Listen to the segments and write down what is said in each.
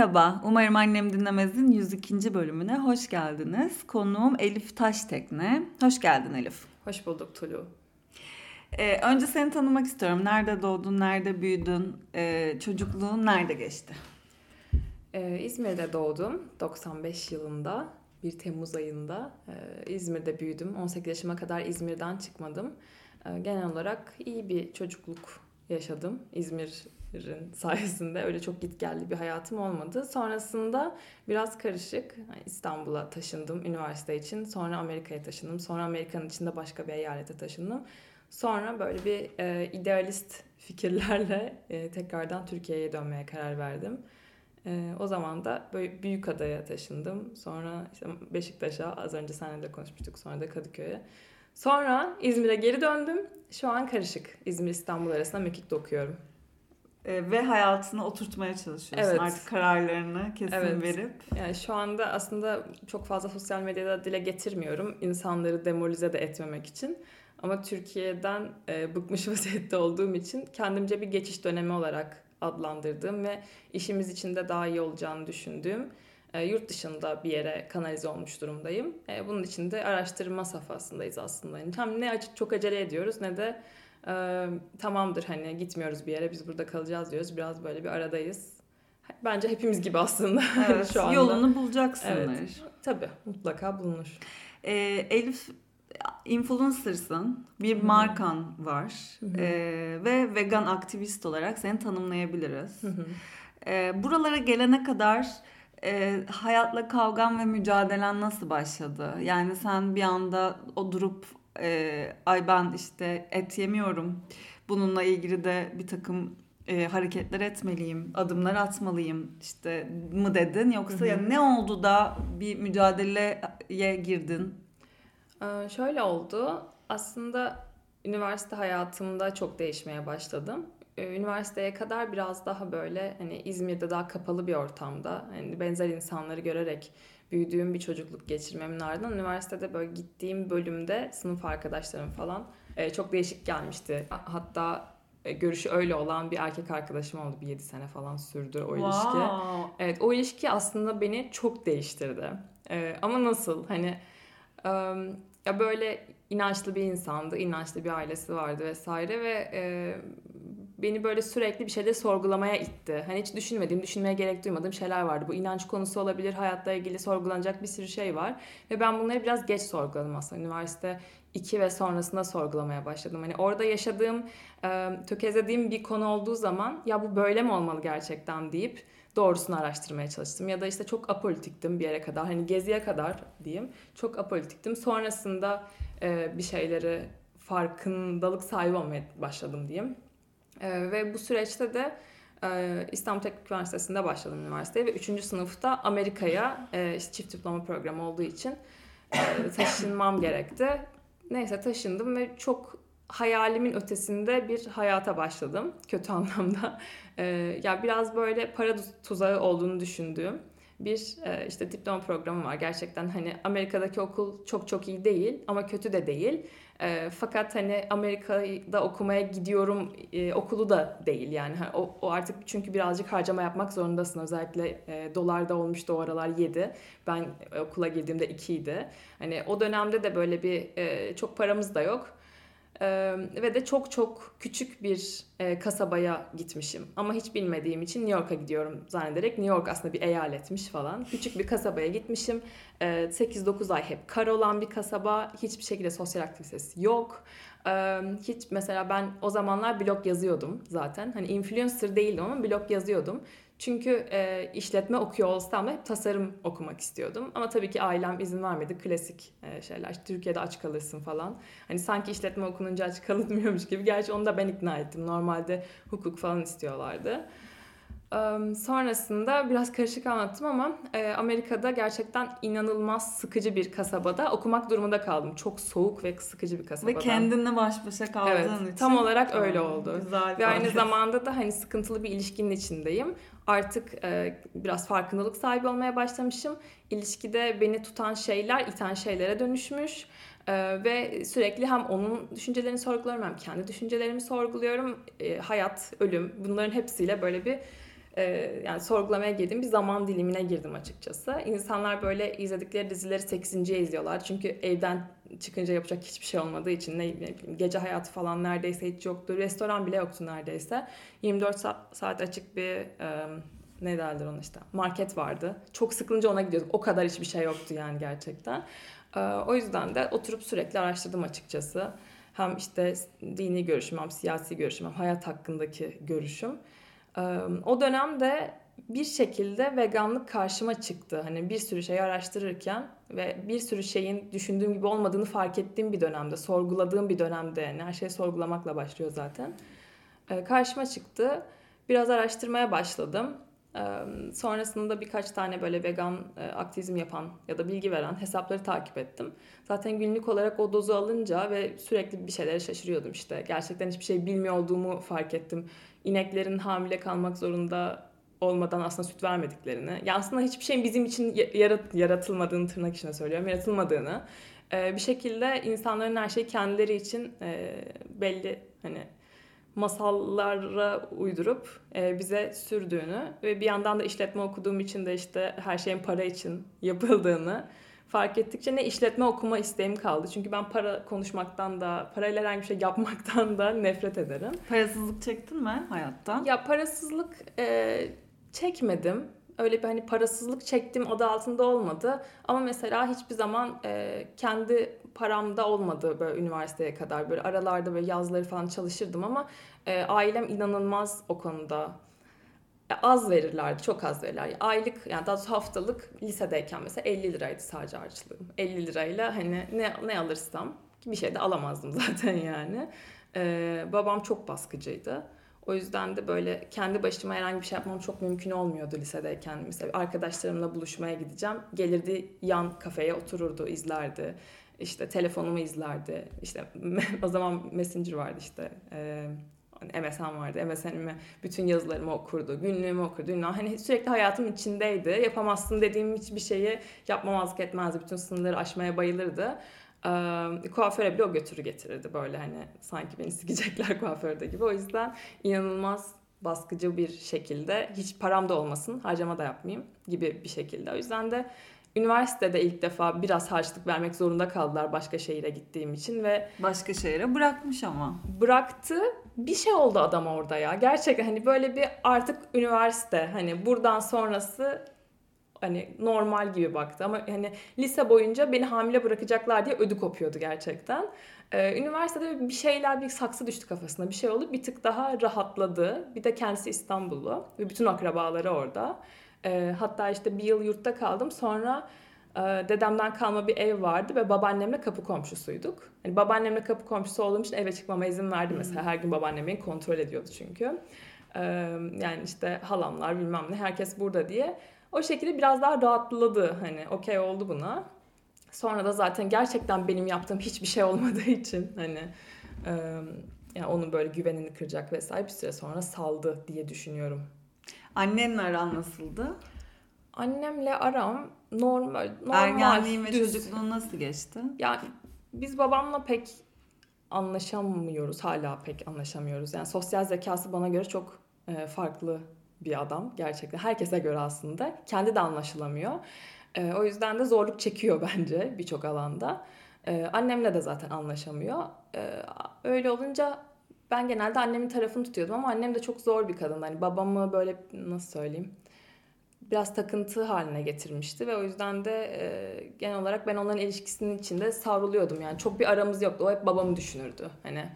Merhaba, umarım annem dinlemezin 102. bölümüne hoş geldiniz. Konuğum Elif Taştekne. Hoş geldin Elif. Hoş bulduk Tulu. Ee, önce seni tanımak istiyorum. Nerede doğdun, nerede büyüdün, ee, çocukluğun nerede geçti? Ee, İzmir'de doğdum 95 yılında, 1 Temmuz ayında. Ee, İzmir'de büyüdüm. 18 yaşıma kadar İzmir'den çıkmadım. Ee, genel olarak iyi bir çocukluk yaşadım. İzmir sayesinde öyle çok git geldi bir hayatım olmadı. Sonrasında biraz karışık. İstanbul'a taşındım üniversite için. Sonra Amerika'ya taşındım. Sonra Amerika'nın içinde başka bir eyalete taşındım. Sonra böyle bir e, idealist fikirlerle e, tekrardan Türkiye'ye dönmeye karar verdim. E, o zaman da böyle büyük adaya taşındım. Sonra işte Beşiktaş'a az önce seninle konuşmuştuk. Sonra da Kadıköy'e. Sonra İzmir'e geri döndüm. Şu an karışık. İzmir İstanbul arasında mekikte okuyorum ve hayatını oturtmaya çalışıyorsun. Evet. Artık kararlarını kesin evet. verip. Yani şu anda aslında çok fazla sosyal medyada dile getirmiyorum. insanları demolize de etmemek için. Ama Türkiye'den e, bıkmış vaziyette olduğum için kendimce bir geçiş dönemi olarak adlandırdığım ve işimiz için de daha iyi olacağını düşündüğüm e, yurt dışında bir yere kanalize olmuş durumdayım. E, bunun için de araştırma safhasındayız aslında. Yani hem ne çok acele ediyoruz ne de e, tamamdır hani gitmiyoruz bir yere biz burada kalacağız diyoruz. Biraz böyle bir aradayız. Bence hepimiz gibi aslında evet, şu anda. Yolunu bulacaksınız. Evet, tabii mutlaka bulunur. Ee, Elif influencer'sın, bir Hı-hı. markan var ee, ve vegan aktivist olarak seni tanımlayabiliriz. Ee, buralara gelene kadar e, hayatla kavgan ve mücadelen nasıl başladı? Yani sen bir anda o durup e, ay ben işte et yemiyorum. Bununla ilgili de bir takım e, hareketler etmeliyim, adımlar atmalıyım işte mı dedin yoksa hı hı. ya ne oldu da bir mücadeleye girdin? Ee, şöyle oldu. Aslında üniversite hayatımda çok değişmeye başladım. Ee, üniversiteye kadar biraz daha böyle hani İzmir'de daha kapalı bir ortamda hani benzer insanları görerek büyüdüğüm bir çocukluk geçirmemin ardından üniversitede böyle gittiğim bölümde sınıf arkadaşlarım falan e, çok değişik gelmişti. Hatta e, görüşü öyle olan bir erkek arkadaşım oldu. Bir 7 sene falan sürdü o ilişki. Wow. Evet o ilişki aslında beni çok değiştirdi. E, ama nasıl? Hani ya böyle inançlı bir insandı, inançlı bir ailesi vardı vesaire ve beni böyle sürekli bir şeyde sorgulamaya itti. Hani hiç düşünmediğim, düşünmeye gerek duymadığım şeyler vardı. Bu inanç konusu olabilir, hayatla ilgili sorgulanacak bir sürü şey var. Ve ben bunları biraz geç sorguladım aslında. Üniversite 2 ve sonrasında sorgulamaya başladım. Hani orada yaşadığım, tökezlediğim bir konu olduğu zaman ya bu böyle mi olmalı gerçekten deyip doğrusunu araştırmaya çalıştım. Ya da işte çok apolitiktim bir yere kadar. Hani geziye kadar diyeyim. Çok apolitiktim. Sonrasında bir şeyleri farkındalık sahibi olmaya başladım diyeyim. E, ve bu süreçte de e, İstanbul Teknik Üniversitesi'nde başladım üniversiteye ve 3. sınıfta Amerika'ya e, işte çift diploma programı olduğu için e, taşınmam gerekti. Neyse taşındım ve çok hayalimin ötesinde bir hayata başladım kötü anlamda. E, ya biraz böyle para tuzağı olduğunu düşündüğüm bir e, işte diploma programı var. Gerçekten hani Amerika'daki okul çok çok iyi değil ama kötü de değil. E, fakat hani Amerika'da okumaya gidiyorum e, okulu da değil yani. Hani o, o artık çünkü birazcık harcama yapmak zorundasın. Özellikle e, dolarda olmuştu o aralar 7. Ben okula girdiğimde 2 idi. Hani o dönemde de böyle bir e, çok paramız da yok. Ee, ve de çok çok küçük bir e, kasabaya gitmişim. Ama hiç bilmediğim için New York'a gidiyorum zannederek. New York aslında bir eyaletmiş falan. Küçük bir kasabaya gitmişim. Ee, 8-9 ay hep kar olan bir kasaba. Hiçbir şekilde sosyal aktivitesi yok. Ee, hiç mesela ben o zamanlar blog yazıyordum zaten. Hani influencer değildim ama blog yazıyordum. Çünkü e, işletme okuyor olsam da hep tasarım okumak istiyordum. Ama tabii ki ailem izin vermedi. Klasik e, şeyler. Türkiye'de aç kalırsın falan. Hani sanki işletme okununca aç kalınmıyormuş gibi. Gerçi onu da ben ikna ettim. Normalde hukuk falan istiyorlardı sonrasında biraz karışık anlattım ama Amerika'da gerçekten inanılmaz sıkıcı bir kasabada okumak durumunda kaldım. Çok soğuk ve sıkıcı bir kasabada. Ve kendinle baş başa kaldığın evet, için. Tam olarak öyle oldu. Güzel ve aynı zamanda da hani sıkıntılı bir ilişkinin içindeyim. Artık biraz farkındalık sahibi olmaya başlamışım. İlişkide beni tutan şeyler iten şeylere dönüşmüş. Ee, ve sürekli hem onun düşüncelerini sorguluyorum hem kendi düşüncelerimi sorguluyorum. Ee, hayat, ölüm bunların hepsiyle böyle bir e, yani sorgulamaya girdiğim bir zaman dilimine girdim açıkçası. İnsanlar böyle izledikleri dizileri 8. izliyorlar. Çünkü evden çıkınca yapacak hiçbir şey olmadığı için ne, ne bileyim gece hayatı falan neredeyse hiç yoktu. Restoran bile yoktu neredeyse. 24 saat açık bir e, ne derler ona işte market vardı. Çok sıkılınca ona gidiyorduk. O kadar hiçbir şey yoktu yani gerçekten. E, o yüzden de oturup sürekli araştırdım açıkçası. Hem işte dini görüşüm hem siyasi görüşüm hem hayat hakkındaki görüşüm. O dönemde bir şekilde veganlık karşıma çıktı. Hani bir sürü şey araştırırken ve bir sürü şeyin düşündüğüm gibi olmadığını fark ettiğim bir dönemde, sorguladığım bir dönemde yani her şey sorgulamakla başlıyor zaten. Karşıma çıktı. Biraz araştırmaya başladım. Sonrasında birkaç tane böyle vegan aktivizm yapan ya da bilgi veren hesapları takip ettim. Zaten günlük olarak o dozu alınca ve sürekli bir şeylere şaşırıyordum işte. Gerçekten hiçbir şey bilmiyor olduğumu fark ettim. İneklerin hamile kalmak zorunda olmadan aslında süt vermediklerini. Ya aslında hiçbir şeyin bizim için yarat, yaratılmadığını tırnak içine söylüyorum. Yaratılmadığını. Bir şekilde insanların her şeyi kendileri için belli hani masallara uydurup e, bize sürdüğünü ve bir yandan da işletme okuduğum için de işte her şeyin para için yapıldığını fark ettikçe ne işletme okuma isteğim kaldı. Çünkü ben para konuşmaktan da, parayla herhangi bir şey yapmaktan da nefret ederim. Parasızlık çektin mi hayatta? Ya parasızlık e, çekmedim. Öyle bir hani parasızlık çektim adı altında olmadı. Ama mesela hiçbir zaman e, kendi paramda olmadı böyle üniversiteye kadar. Böyle aralarda böyle yazları falan çalışırdım ama e, ailem inanılmaz o konuda e, az verirlerdi, çok az verirler. Aylık yani daha doğrusu haftalık lisedeyken mesela 50 liraydı sadece harçlığım. 50 lirayla hani ne, ne alırsam bir şey de alamazdım zaten yani. Ee, babam çok baskıcıydı. O yüzden de böyle kendi başıma herhangi bir şey yapmam çok mümkün olmuyordu lisedeyken. Mesela arkadaşlarımla buluşmaya gideceğim. Gelirdi yan kafeye otururdu, izlerdi. İşte telefonumu izlerdi. İşte o zaman Messenger vardı işte. Ee, MSN vardı. MSN'ime bütün yazılarımı okurdu. Günlüğümü okurdu. Ünlü. Hani sürekli hayatım içindeydi. Yapamazsın dediğim hiçbir şeyi yapmamazlık etmezdi. Bütün sınırları aşmaya bayılırdı. Ee, kuaföre bile o götürü getirirdi böyle hani sanki beni sikecekler kuaförde gibi. O yüzden inanılmaz baskıcı bir şekilde hiç param da olmasın harcama da yapmayayım gibi bir şekilde. O yüzden de üniversitede ilk defa biraz harçlık vermek zorunda kaldılar başka şehire gittiğim için ve başka şehire bırakmış ama. Bıraktı. Bir şey oldu adam orada ya. Gerçekten hani böyle bir artık üniversite hani buradan sonrası hani normal gibi baktı ama hani lise boyunca beni hamile bırakacaklar diye ödü kopuyordu gerçekten. Ee, üniversitede bir şeyler bir saksı düştü kafasına bir şey oldu bir tık daha rahatladı. Bir de kendisi İstanbullu ve bütün akrabaları orada. Ee, hatta işte bir yıl yurtta kaldım sonra e, dedemden kalma bir ev vardı ve babaannemle kapı komşusuyduk. Yani babaannemle kapı komşusu olduğum için eve çıkmama izin verdi mesela. Her gün babaannem beni kontrol ediyordu çünkü. Ee, yani işte halamlar bilmem ne herkes burada diye. O şekilde biraz daha rahatladı hani okey oldu buna. Sonra da zaten gerçekten benim yaptığım hiçbir şey olmadığı için hani e, yani onun böyle güvenini kıracak vesaire bir süre sonra saldı diye düşünüyorum. Annenle aran nasıldı? Annemle aram normal. normal Ergenliğin ve çocukluğun nasıl geçti? Yani biz babamla pek anlaşamıyoruz. Hala pek anlaşamıyoruz. Yani sosyal zekası bana göre çok farklı bir adam gerçekten. Herkese göre aslında. Kendi de anlaşılamıyor. E, o yüzden de zorluk çekiyor bence birçok alanda. E, annemle de zaten anlaşamıyor. E, öyle olunca ben genelde annemin tarafını tutuyordum ama annem de çok zor bir kadın. Hani babamı böyle nasıl söyleyeyim biraz takıntı haline getirmişti ve o yüzden de e, genel olarak ben onların ilişkisinin içinde savruluyordum yani çok bir aramız yoktu o hep babamı düşünürdü hani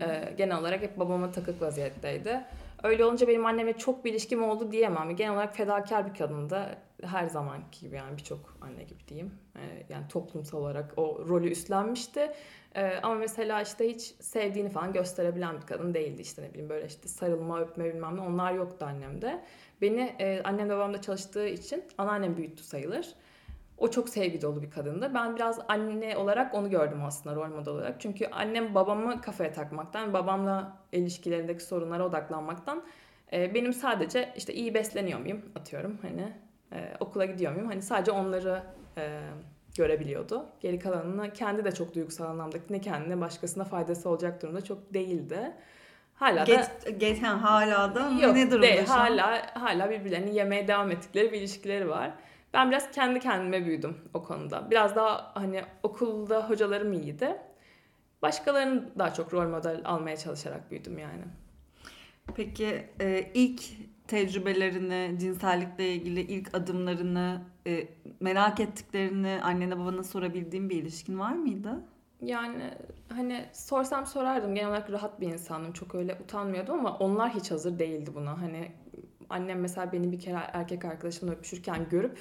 e, genel olarak hep babama takık vaziyetteydi Öyle olunca benim anneme çok bir ilişkim oldu diyemem. Genel olarak fedakar bir kadındı. Her zamanki gibi yani birçok anne gibi diyeyim. Ee, yani toplumsal olarak o rolü üstlenmişti. Ee, ama mesela işte hiç sevdiğini falan gösterebilen bir kadın değildi. İşte ne bileyim böyle işte sarılma, öpme bilmem ne onlar yoktu annemde. Beni e, annem babamda çalıştığı için anneannem büyüttü sayılır. O çok sevgi dolu bir kadındı. Ben biraz anne olarak onu gördüm aslında rol model olarak. Çünkü annem babamı kafaya takmaktan, babamla ilişkilerindeki sorunlara odaklanmaktan e, benim sadece işte iyi besleniyor muyum atıyorum hani e, okula gidiyor muyum hani sadece onları e, görebiliyordu. Geri kalanını kendi de çok duygusal anlamda ne kendine başkasına faydası olacak durumda çok değildi. Hala geç, da geç yani hala da yok, ne durumda değil, hala hala birbirlerini yemeye devam ettikleri bir ilişkileri var. Ben biraz kendi kendime büyüdüm o konuda. Biraz daha hani okulda hocalarım iyiydi. Başkalarını daha çok rol model almaya çalışarak büyüdüm yani. Peki e, ilk tecrübelerini, cinsellikle ilgili ilk adımlarını e, merak ettiklerini annene babana sorabildiğin bir ilişkin var mıydı? Yani hani sorsam sorardım. Genel olarak rahat bir insandım. Çok öyle utanmıyordum ama onlar hiç hazır değildi buna. Hani annem mesela beni bir kere erkek arkadaşımla öpüşürken görüp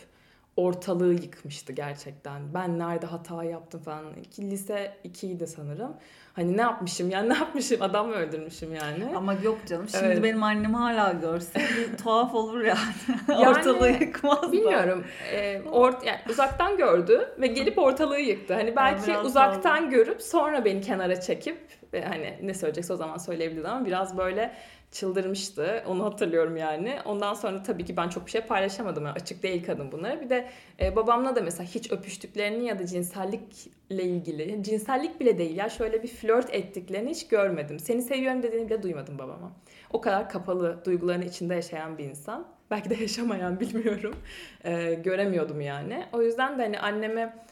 ortalığı yıkmıştı gerçekten. Ben nerede hata yaptım falan. İki, lise 2'ydi sanırım. Hani ne yapmışım yani ne yapmışım adam mı öldürmüşüm yani. Ama yok canım şimdi evet. benim annem hala görse bir tuhaf olur yani. yani ortalığı yıkmaz Bilmiyorum. Ee, ort yani uzaktan gördü ve gelip ortalığı yıktı. Hani belki yani uzaktan doğru. görüp sonra beni kenara çekip hani ne söyleyecekse o zaman söyleyebilirdi ama biraz böyle çıldırmıştı. Onu hatırlıyorum yani. Ondan sonra tabii ki ben çok bir şey paylaşamadım. Yani açık değil kadın bunlara. Bir de e, babamla da mesela hiç öpüştüklerini ya da cinsellikle ilgili, cinsellik bile değil ya şöyle bir flört ettiklerini hiç görmedim. Seni seviyorum dediğini bile duymadım babama. O kadar kapalı duygularını içinde yaşayan bir insan. Belki de yaşamayan bilmiyorum. E, göremiyordum yani. O yüzden de hani anneme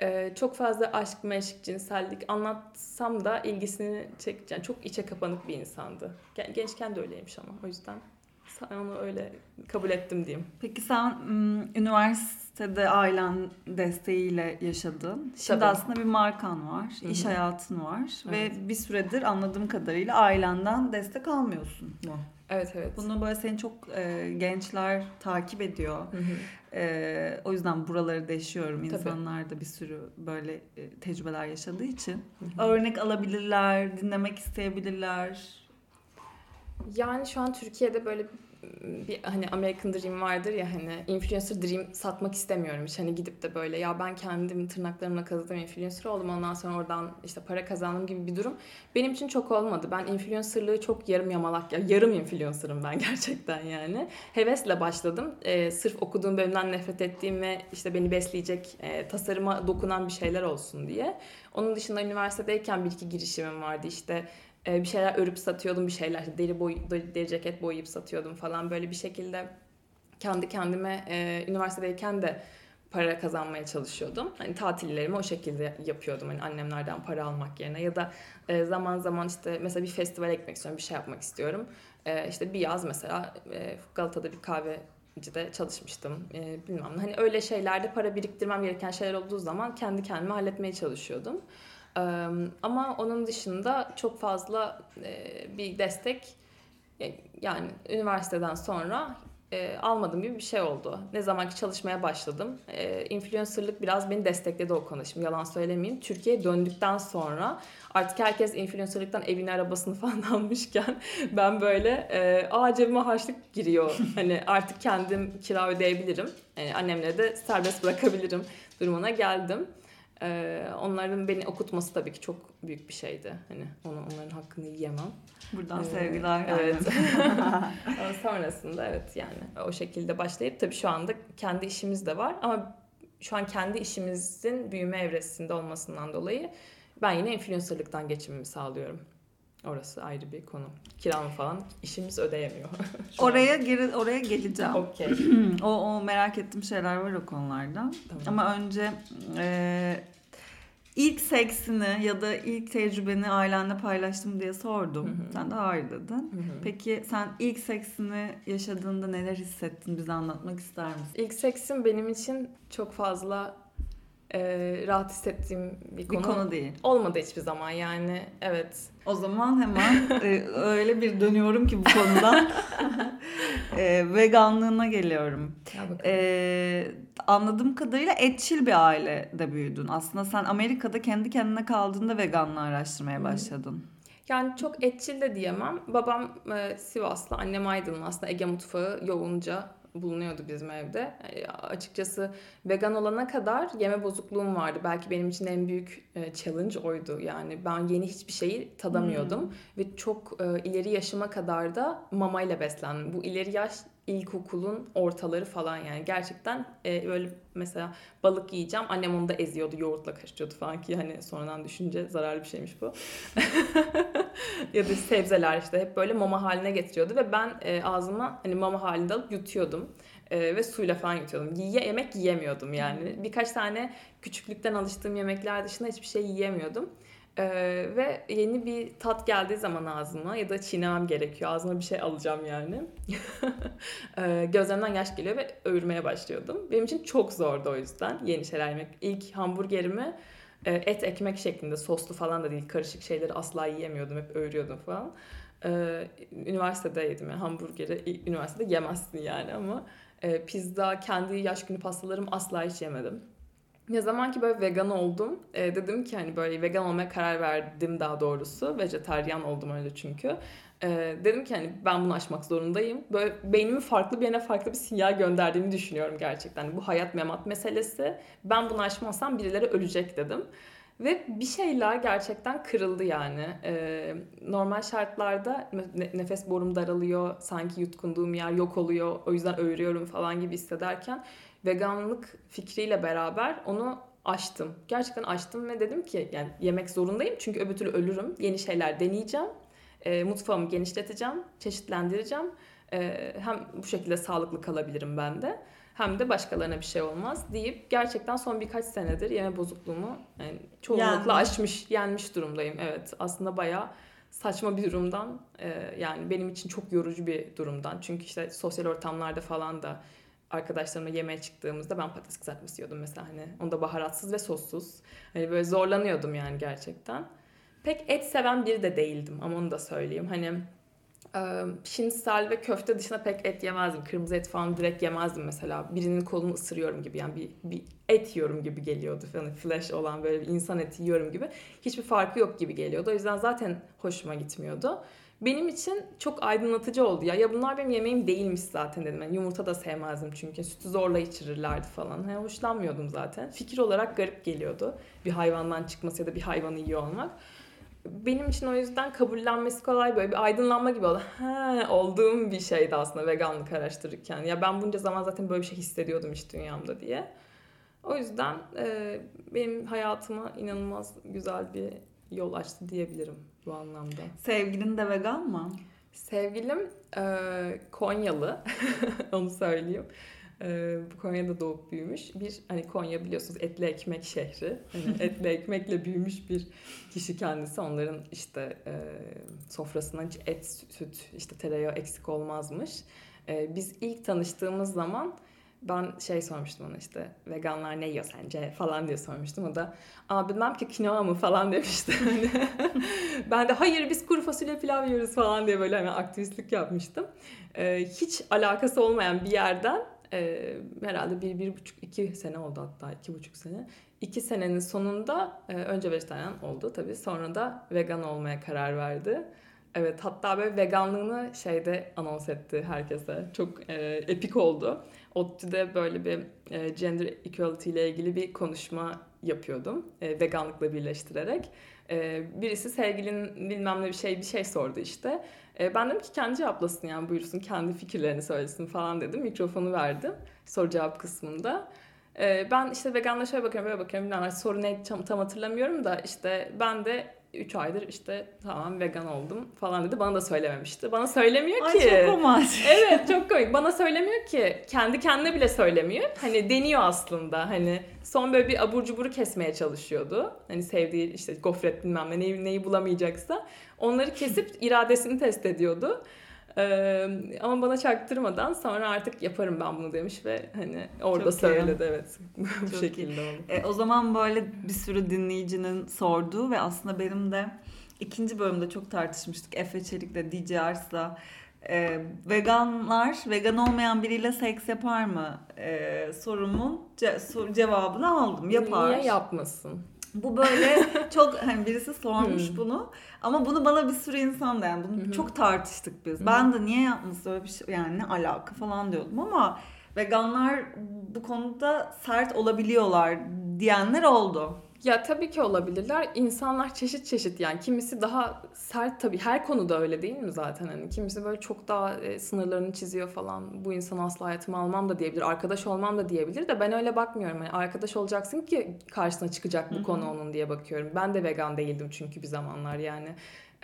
ee, çok fazla aşk, meşk, cinsellik anlatsam da ilgisini çekeceğim. Çok içe kapanık bir insandı. Gençken de öyleymiş ama o yüzden onu öyle kabul ettim diyeyim. Peki sen üniversitede ailen desteğiyle yaşadın. Şimdi Tabii. aslında bir markan var, Hı-hı. iş hayatın var evet. ve bir süredir anladığım kadarıyla ailenden destek almıyorsun mu? Evet evet. Bunu böyle seni çok e, gençler takip ediyor. Hı hı. E, o yüzden buraları deşiyorum. İnsanlar da bir sürü böyle e, tecrübeler yaşadığı için. Hı hı. Örnek alabilirler, dinlemek isteyebilirler. Yani şu an Türkiye'de böyle bir hani American Dream vardır ya hani influencer dream satmak istemiyorum hiç hani gidip de böyle ya ben kendim tırnaklarımla kazıdım influencer oldum ondan sonra oradan işte para kazandım gibi bir durum benim için çok olmadı. Ben influencerlığı çok yarım yamalak ya yarım influencer'ım ben gerçekten yani. Hevesle başladım. Ee, sırf okuduğum bölümden nefret ettiğim ve işte beni besleyecek e, tasarıma dokunan bir şeyler olsun diye. Onun dışında üniversitedeyken bir iki girişimim vardı işte bir şeyler örüp satıyordum bir şeyler deri boy deri ceket boyayıp satıyordum falan böyle bir şekilde kendi kendime e, üniversitedeyken de para kazanmaya çalışıyordum. Hani tatillerimi o şekilde yapıyordum. Hani annemlerden para almak yerine ya da e, zaman zaman işte mesela bir festival gitmek istiyorum, bir şey yapmak istiyorum. E, işte bir yaz mesela e, Galata'da bir kahvecide çalışmıştım. E, bilmem hani öyle şeylerde para biriktirmem gereken şeyler olduğu zaman kendi kendime halletmeye çalışıyordum. Ama onun dışında çok fazla bir destek yani üniversiteden sonra e, almadığım gibi bir şey oldu. Ne zaman ki çalışmaya başladım. E, influencerlık biraz beni destekledi o konuda. Şimdi yalan söylemeyeyim. Türkiye'ye döndükten sonra artık herkes influencerlıktan evini arabasını falan almışken ben böyle e, aa cebime harçlık giriyor. hani artık kendim kira ödeyebilirim. Yani annemle de serbest bırakabilirim durumuna geldim. Ee, onların beni okutması tabii ki çok büyük bir şeydi. Hani onu, onların hakkını yiyemem. Buradan ee, sevgiler. Evet. sonrasında evet yani o şekilde başlayıp tabii şu anda kendi işimiz de var ama şu an kendi işimizin büyüme evresinde olmasından dolayı ben yine influencerlıktan geçimimi sağlıyorum. Orası ayrı bir konu. Kiramı falan işimiz ödeyemiyor. oraya geri oraya geleceğim. Okey. o, o merak ettiğim şeyler var o konularda. Tamam. Ama önce e, ilk seksini ya da ilk tecrübeni ailenle paylaştım diye sordum. Hı hı. Sen de hayır dedin. Hı hı. Peki sen ilk seksini yaşadığında neler hissettin? Bize anlatmak ister misin? İlk seksim benim için çok fazla e, rahat hissettiğim bir konu. Bir konu değil. Olmadı hiçbir zaman yani evet. O zaman hemen e, öyle bir dönüyorum ki bu konuda e, veganlığına geliyorum. E, anladığım kadarıyla etçil bir ailede büyüdün. Aslında sen Amerika'da kendi kendine kaldığında veganlığı araştırmaya başladın. Yani çok etçil de diyemem. Babam e, Sivaslı, annem Aydınlı aslında Ege mutfağı yoğunca bulunuyordu bizim evde. E, açıkçası vegan olana kadar yeme bozukluğum vardı. Belki benim için en büyük e, challenge oydu. Yani ben yeni hiçbir şeyi tadamıyordum. Hmm. Ve çok e, ileri yaşıma kadar da mamayla beslendim. Bu ileri yaş ilkokulun ortaları falan yani gerçekten e, böyle mesela balık yiyeceğim annem onu da eziyordu yoğurtla karıştırıyordu falan ki hani sonradan düşünce zararlı bir şeymiş bu ya da sebzeler işte hep böyle mama haline getiriyordu ve ben e, ağzıma hani mama halinde alıp yutuyordum e, ve suyla falan yutuyordum. Yiye, yemek yiyemiyordum yani. Birkaç tane küçüklükten alıştığım yemekler dışında hiçbir şey yiyemiyordum. Ee, ve yeni bir tat geldiği zaman ağzıma ya da çiğnemem gerekiyor. Ağzıma bir şey alacağım yani. ee, gözlerimden yaş geliyor ve öğürmeye başlıyordum. Benim için çok zordu o yüzden yeni şeyler yemek. İlk hamburgerimi e, et ekmek şeklinde soslu falan da değil karışık şeyleri asla yiyemiyordum. Hep öğürüyordum falan. Ee, üniversitede yedim yani hamburgeri üniversitede yemezsin yani ama e, pizza, kendi yaş günü pastalarım asla hiç yemedim. Ne zaman ki böyle vegan oldum e, dedim ki hani böyle vegan olmaya karar verdim daha doğrusu. Vejetaryen oldum öyle çünkü. E, dedim ki hani ben bunu aşmak zorundayım. Böyle beynimi farklı bir yere farklı bir sinyal gönderdiğimi düşünüyorum gerçekten. Bu hayat memat meselesi. Ben bunu aşmazsam birileri ölecek dedim. Ve bir şeyler gerçekten kırıldı yani. Ee, normal şartlarda nefes borum daralıyor, sanki yutkunduğum yer yok oluyor, o yüzden öğürüyorum falan gibi hissederken veganlık fikriyle beraber onu açtım. Gerçekten açtım ve dedim ki yani yemek zorundayım çünkü öbür türlü ölürüm. Yeni şeyler deneyeceğim. E, mutfağımı genişleteceğim, çeşitlendireceğim. E, hem bu şekilde sağlıklı kalabilirim ben de hem de başkalarına bir şey olmaz deyip gerçekten son birkaç senedir yeme bozukluğumu yani çoğunlukla yani. aşmış, yenmiş durumdayım. Evet aslında bayağı saçma bir durumdan e, yani benim için çok yorucu bir durumdan. Çünkü işte sosyal ortamlarda falan da arkadaşlarımla yemeğe çıktığımızda ben patates kızartması yiyordum mesela hani onda baharatsız ve sossuz. Hani böyle zorlanıyordum yani gerçekten. Pek et seven biri de değildim ama onu da söyleyeyim. Hani şinsel ve köfte dışında pek et yemezdim. Kırmızı et falan direkt yemezdim mesela. Birinin kolunu ısırıyorum gibi yani bir, bir et yiyorum gibi geliyordu. Yani flesh olan böyle bir insan eti yiyorum gibi. Hiçbir farkı yok gibi geliyordu. O yüzden zaten hoşuma gitmiyordu. Benim için çok aydınlatıcı oldu ya. Ya bunlar benim yemeğim değilmiş zaten dedim. Yani yumurta da sevmezdim çünkü. Sütü zorla içirirlerdi falan. Yani hoşlanmıyordum zaten. Fikir olarak garip geliyordu. Bir hayvandan çıkması ya da bir hayvanı yiyor olmak benim için o yüzden kabullenmesi kolay böyle bir aydınlanma gibi oldu. He, olduğum bir şeydi aslında veganlık araştırırken. Ya ben bunca zaman zaten böyle bir şey hissediyordum iç dünyamda diye. O yüzden e, benim hayatıma inanılmaz güzel bir yol açtı diyebilirim bu anlamda. Sevgilin de vegan mı? Sevgilim e, Konyalı, onu söyleyeyim e, Konya'da doğup büyümüş bir hani Konya biliyorsunuz etli ekmek şehri. Hani etli ekmekle büyümüş bir kişi kendisi. Onların işte e, sofrasına hiç et, süt, işte tereyağı eksik olmazmış. E, biz ilk tanıştığımız zaman ben şey sormuştum ona işte veganlar ne yiyor sence falan diye sormuştum. O da aa bilmem ki kinoa mı falan demişti. ben de hayır biz kuru fasulye pilav yiyoruz falan diye böyle hani aktivistlik yapmıştım. Ee, hiç alakası olmayan bir yerden e, herhalde bir, bir buçuk, iki sene oldu hatta iki buçuk sene. İki senenin sonunda e, önce vejetaryen oldu tabii. Sonra da vegan olmaya karar verdi. Evet hatta böyle veganlığını şeyde anons etti herkese. Çok e, epik oldu. ODTÜ'de böyle bir e, gender equality ile ilgili bir konuşma yapıyordum. E, veganlıkla birleştirerek. E, birisi sevgilin bilmem ne bir şey bir şey sordu işte. E, ben dedim ki kendi cevaplasın yani buyursun kendi fikirlerini söylesin falan dedim. Mikrofonu verdim soru cevap kısmında. E, ben işte veganla şöyle bakıyorum böyle bakıyorum bilmem soru ne tam, tam hatırlamıyorum da işte ben de 3 aydır işte tamam vegan oldum falan dedi. Bana da söylememişti. Bana söylemiyor Ay, ki. Ay çok romantik. Evet çok komik. Bana söylemiyor ki. Kendi kendine bile söylemiyor. Hani deniyor aslında. Hani son böyle bir abur cuburu kesmeye çalışıyordu. Hani sevdiği işte gofret bilmem ne neyi, neyi bulamayacaksa. Onları kesip iradesini test ediyordu. Ee, ama bana çaktırmadan sonra artık yaparım ben bunu demiş ve hani orada Çok söyledi iyi. evet bu Çok şekilde iyi. oldu. E, o zaman böyle bir sürü dinleyicinin sorduğu ve aslında benim de ikinci bölümde çok tartışmıştık Efe Çelik'le DJ Ars'la e, veganlar vegan olmayan biriyle seks yapar mı e, sorumun ce- cevabını aldım yapar. Niye yapmasın? Bu böyle çok hani birisi sormuş hmm. bunu ama bunu bana bir sürü insan da yani bunu hmm. çok tartıştık biz. Hmm. Ben de niye yapması öyle bir şey yani ne alaka falan diyordum ama veganlar bu konuda sert olabiliyorlar diyenler oldu. Ya tabii ki olabilirler. İnsanlar çeşit çeşit yani kimisi daha sert tabii her konuda öyle değil mi zaten hani kimisi böyle çok daha e, sınırlarını çiziyor falan. Bu insan asla hayatıma almam da diyebilir. Arkadaş olmam da diyebilir de ben öyle bakmıyorum. Yani arkadaş olacaksın ki karşısına çıkacak bu Hı-hı. konu onun diye bakıyorum. Ben de vegan değildim çünkü bir zamanlar yani.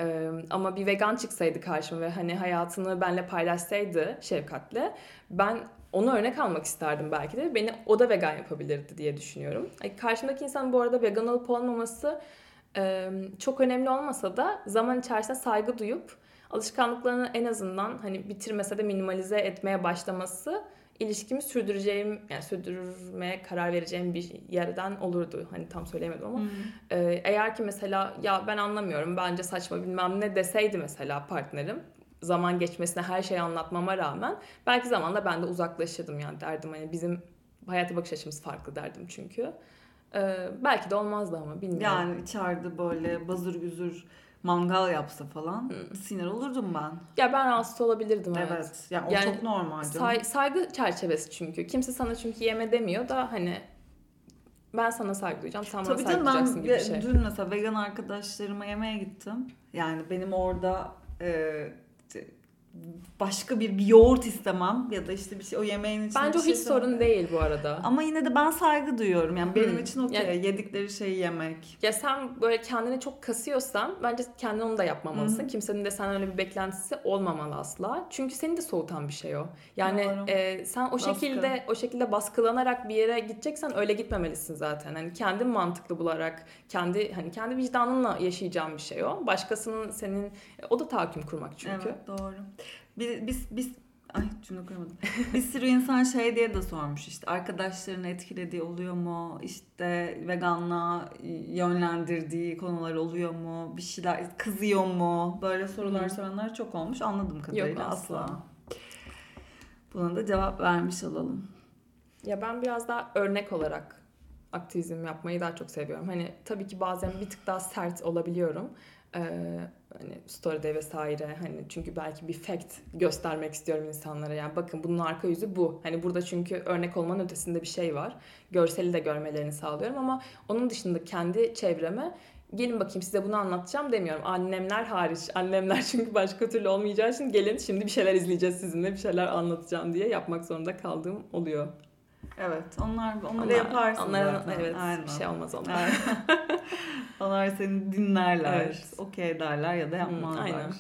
Ee, ama bir vegan çıksaydı karşıma ve hani hayatını benle paylaşsaydı şefkatle ben onu örnek almak isterdim belki de. Beni o da vegan yapabilirdi diye düşünüyorum. Karşımdaki insan bu arada vegan olup olmaması çok önemli olmasa da zaman içerisinde saygı duyup alışkanlıklarını en azından hani bitirmese de minimalize etmeye başlaması ilişkimi sürdüreceğim yani sürdürmeye karar vereceğim bir yerden olurdu. Hani tam söyleyemedim ama hmm. eğer ki mesela ya ben anlamıyorum bence saçma bilmem ne deseydi mesela partnerim zaman geçmesine her şeyi anlatmama rağmen belki zamanla ben de uzaklaşırdım yani derdim hani bizim hayata bakış açımız farklı derdim çünkü. Ee, belki de olmazdı ama bilmiyorum. Yani içeride böyle bazır güzür mangal yapsa falan hmm. sinir olurdum ben. Ya ben rahatsız olabilirdim evet. Evet. Yani o yani çok normal canım. Say, saygı çerçevesi çünkü. Kimse sana çünkü yeme demiyor da hani ben sana saygı duyacağım. Sen Tabii bana saygı duyacaksın gibi bir şey. Dün mesela vegan arkadaşlarıma yemeğe gittim. Yani benim orada e, başka bir, bir yoğurt istemem ya da işte bir şey o yemeğin içinde Bence o şey hiç sorun değil bu arada. Ama yine de ben saygı duyuyorum. Yani benim hmm. için okey yani, yedikleri şeyi yemek. Ya sen böyle kendini çok kasıyorsan bence kendin onu da yapmamalısın. Hmm. Kimsenin de sen öyle bir beklentisi olmamalı asla. Çünkü seni de soğutan bir şey o. Yani e, sen o Baskı. şekilde o şekilde baskılanarak bir yere gideceksen öyle gitmemelisin zaten. Hani kendin mantıklı bularak kendi hani kendi vicdanınla yaşayacağın bir şey o. Başkasının senin o da tahakküm kurmak çünkü. Evet doğru. Biz, biz, biz Ay cümle kuramadım. Bir sürü insan şey diye de sormuş işte arkadaşlarını etkilediği oluyor mu? İşte veganlığa yönlendirdiği konular oluyor mu? Bir şeyler kızıyor mu? Böyle sorular Hı. soranlar çok olmuş. Anladığım kadarıyla Yok, asla. asla. Buna da cevap vermiş olalım. Ya ben biraz daha örnek olarak aktivizm yapmayı daha çok seviyorum. Hani tabii ki bazen bir tık daha sert olabiliyorum. Ee, hani story'de vesaire hani çünkü belki bir fact göstermek istiyorum insanlara. Yani bakın bunun arka yüzü bu. Hani burada çünkü örnek olmanın ötesinde bir şey var. Görseli de görmelerini sağlıyorum ama onun dışında kendi çevreme gelin bakayım size bunu anlatacağım. demiyorum. Annemler hariç annemler çünkü başka türlü olmayacağı için gelin şimdi bir şeyler izleyeceğiz sizinle bir şeyler anlatacağım. diye yapmak zorunda kaldığım oluyor. Evet, onlar onları onlar, yaparsın onlar, zaten. Evet, Aynen. bir şey olmaz onlar. onlar seni dinlerler, evet. okey derler ya da yapmazlar. aynen.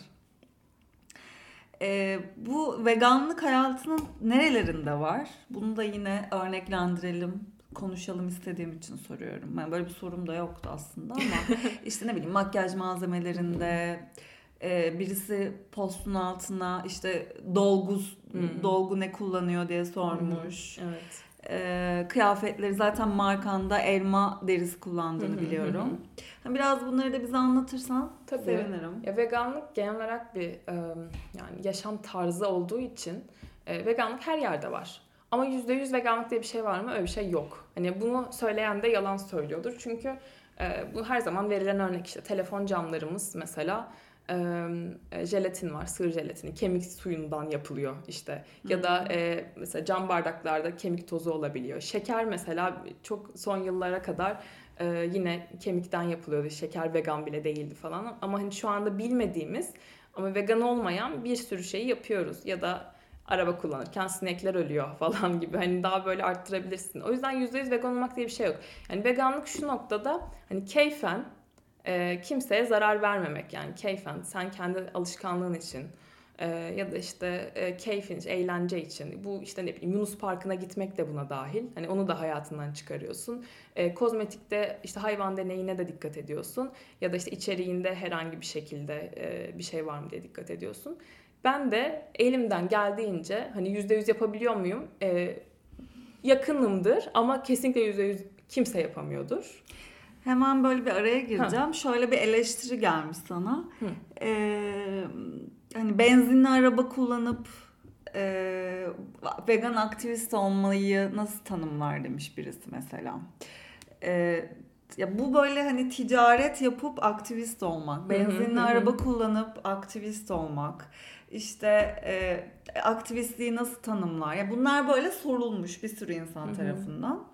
Ee, bu veganlık hayatının nerelerinde var? Bunu da yine örneklendirelim, konuşalım istediğim için soruyorum. Yani böyle bir sorum da yoktu aslında ama işte ne bileyim makyaj malzemelerinde, e, birisi postun altına işte dolgu hmm. dolgu ne kullanıyor diye sormuş. Hmm. Evet e, kıyafetleri zaten markanda elma derisi kullandığını biliyorum. Biraz bunları da bize anlatırsan Tabii. sevinirim. Ya veganlık genel olarak bir e, yani yaşam tarzı olduğu için e, veganlık her yerde var. Ama %100 veganlık diye bir şey var mı? Öyle bir şey yok. Hani bunu söyleyen de yalan söylüyordur. Çünkü e, bu her zaman verilen örnek işte telefon camlarımız mesela e, jelatin var, sığır jelatini. Kemik suyundan yapılıyor işte. Ya da e, mesela cam bardaklarda kemik tozu olabiliyor. Şeker mesela çok son yıllara kadar e, yine kemikten yapılıyordu. Şeker vegan bile değildi falan. Ama hani şu anda bilmediğimiz ama vegan olmayan bir sürü şeyi yapıyoruz. Ya da araba kullanırken sinekler ölüyor falan gibi. Hani daha böyle arttırabilirsin. O yüzden %100 vegan olmak diye bir şey yok. Yani veganlık şu noktada hani keyfen e, kimseye zarar vermemek yani keyfen sen kendi alışkanlığın için e, ya da işte e, keyfin, eğlence için bu işte ne bileyim Yunus Parkı'na gitmek de buna dahil. Hani onu da hayatından çıkarıyorsun. E, kozmetikte işte hayvan deneyine de dikkat ediyorsun ya da işte içeriğinde herhangi bir şekilde e, bir şey var mı diye dikkat ediyorsun. Ben de elimden geldiğince hani yüzde yüz yapabiliyor muyum? E, yakınımdır ama kesinlikle yüzde yüz kimse yapamıyordur. Hemen böyle bir araya gireceğim. Ha. Şöyle bir eleştiri gelmiş sana. Ee, hani benzinli araba kullanıp e, vegan aktivist olmayı nasıl tanımlar demiş birisi mesela. Ee, ya bu böyle hani ticaret yapıp aktivist olmak, benzinli araba kullanıp aktivist olmak, işte e, aktivistliği nasıl tanımlar? Ya bunlar böyle sorulmuş bir sürü insan tarafından.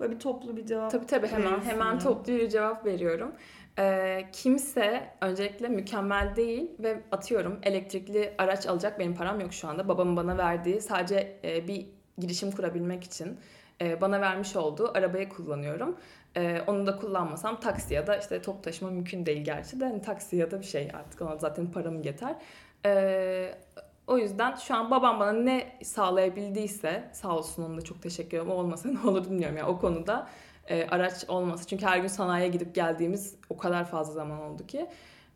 Böyle bir toplu bir cevap Tabii tabii hemen hemen toplu bir cevap veriyorum. Ee, kimse öncelikle mükemmel değil ve atıyorum elektrikli araç alacak benim param yok şu anda. Babamın bana verdiği sadece e, bir girişim kurabilmek için e, bana vermiş olduğu arabayı kullanıyorum. E, onu da kullanmasam taksi ya da işte top taşıma mümkün değil gerçi de hani taksi ya da bir şey artık ona zaten param yeter. E, o yüzden şu an babam bana ne sağlayabildiyse sağ olsun ona da çok teşekkür ederim. O olmasa ne olur bilmiyorum yani o konuda e, araç olması. Çünkü her gün sanayiye gidip geldiğimiz o kadar fazla zaman oldu ki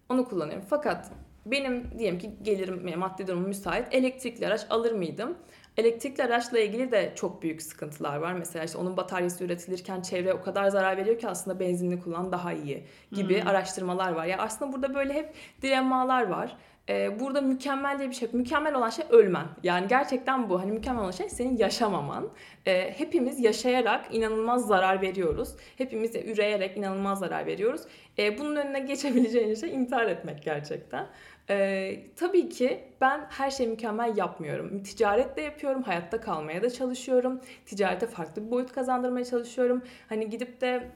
onu kullanıyorum. Fakat benim diyelim ki gelirim maddi durumum müsait elektrikli araç alır mıydım? Elektrikli araçla ilgili de çok büyük sıkıntılar var. Mesela işte onun bataryası üretilirken çevre o kadar zarar veriyor ki aslında benzinli kullan daha iyi gibi hmm. araştırmalar var. Ya yani aslında burada böyle hep dilemmalar var. Ee, burada mükemmel diye bir şey yok. Mükemmel olan şey ölmen. Yani gerçekten bu. Hani mükemmel olan şey senin yaşamaman. Ee, hepimiz yaşayarak inanılmaz zarar veriyoruz. Hepimiz de üreyerek inanılmaz zarar veriyoruz. Ee, bunun önüne geçebileceğin şey intihar etmek gerçekten. Ee, tabii ki ben her şeyi mükemmel yapmıyorum. Ticaret de yapıyorum, hayatta kalmaya da çalışıyorum. Ticarete farklı bir boyut kazandırmaya çalışıyorum. Hani gidip de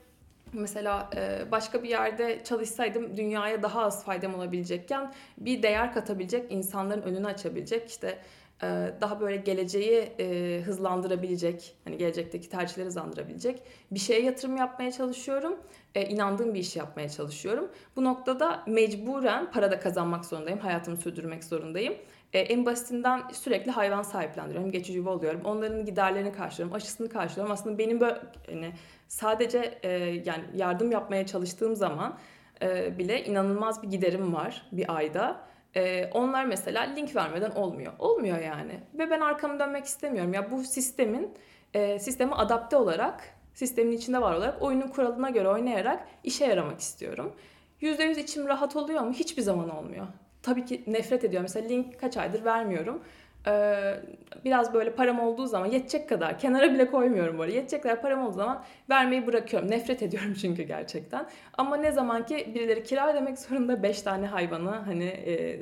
mesela e, başka bir yerde çalışsaydım dünyaya daha az faydam olabilecekken bir değer katabilecek, insanların önünü açabilecek işte e, daha böyle geleceği e, hızlandırabilecek, hani gelecekteki tercihleri hızlandırabilecek bir şeye yatırım yapmaya çalışıyorum. inandığım bir iş yapmaya çalışıyorum. Bu noktada mecburen para da kazanmak zorundayım, hayatımı sürdürmek zorundayım. En basitinden sürekli hayvan sahiplendiriyorum, geçici yuva oluyorum. Onların giderlerini karşılıyorum, aşısını karşılıyorum. Aslında benim böyle hani sadece e, yani yardım yapmaya çalıştığım zaman e, bile inanılmaz bir giderim var bir ayda. E, onlar mesela link vermeden olmuyor. Olmuyor yani. Ve ben arkamı dönmek istemiyorum. Ya bu sistemin e, sisteme adapte olarak, sistemin içinde var olarak oyunun kuralına göre oynayarak işe yaramak istiyorum. %100 içim rahat oluyor mu? Hiçbir zaman olmuyor. Tabii ki nefret ediyorum. Mesela link kaç aydır vermiyorum. Ee, biraz böyle param olduğu zaman yetecek kadar kenara bile koymuyorum böyle yetecek kadar param olduğu zaman vermeyi bırakıyorum. Nefret ediyorum çünkü gerçekten. Ama ne zaman ki birileri kira ödemek zorunda 5 tane hayvanı hani e,